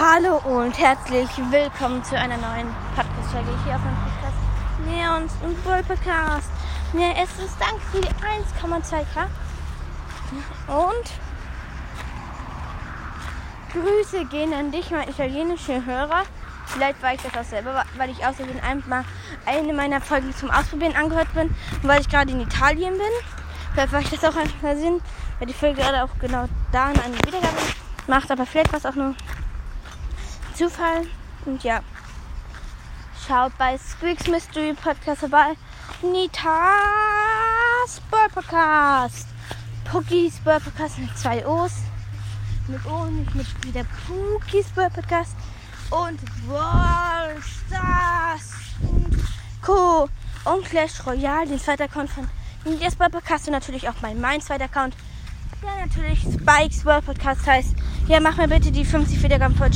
Hallo und herzlich willkommen zu einer neuen Podcast-Folge hier auf meinem Podcast Neons und Bull Podcast. Mir ist es danke für die 1,2k und Grüße gehen an dich, mein italienischer Hörer. Vielleicht war ich das auch selber, weil ich außerdem einmal eine meiner Folgen zum Ausprobieren angehört bin und weil ich gerade in Italien bin. Vielleicht war ich das auch einfach Sinn, weil die Folge gerade auch genau da eine Wiedergabe macht, aber vielleicht war es auch nur Zufall. Und ja, schaut bei Squeaks Mystery Podcast vorbei. Nitas Boy Podcast. Pookies Boy Podcast mit zwei O's. Mit O, nicht mit wieder Pookies Boy Podcast. Und Brawl und Co. Und Clash Royale, den zweiten Account von Nitas Boy Podcast und natürlich auch mein, mein zweiter Account. Der natürlich Spikes World Podcast heißt. Ja, mach mir bitte die 50 Wiedergaben voll.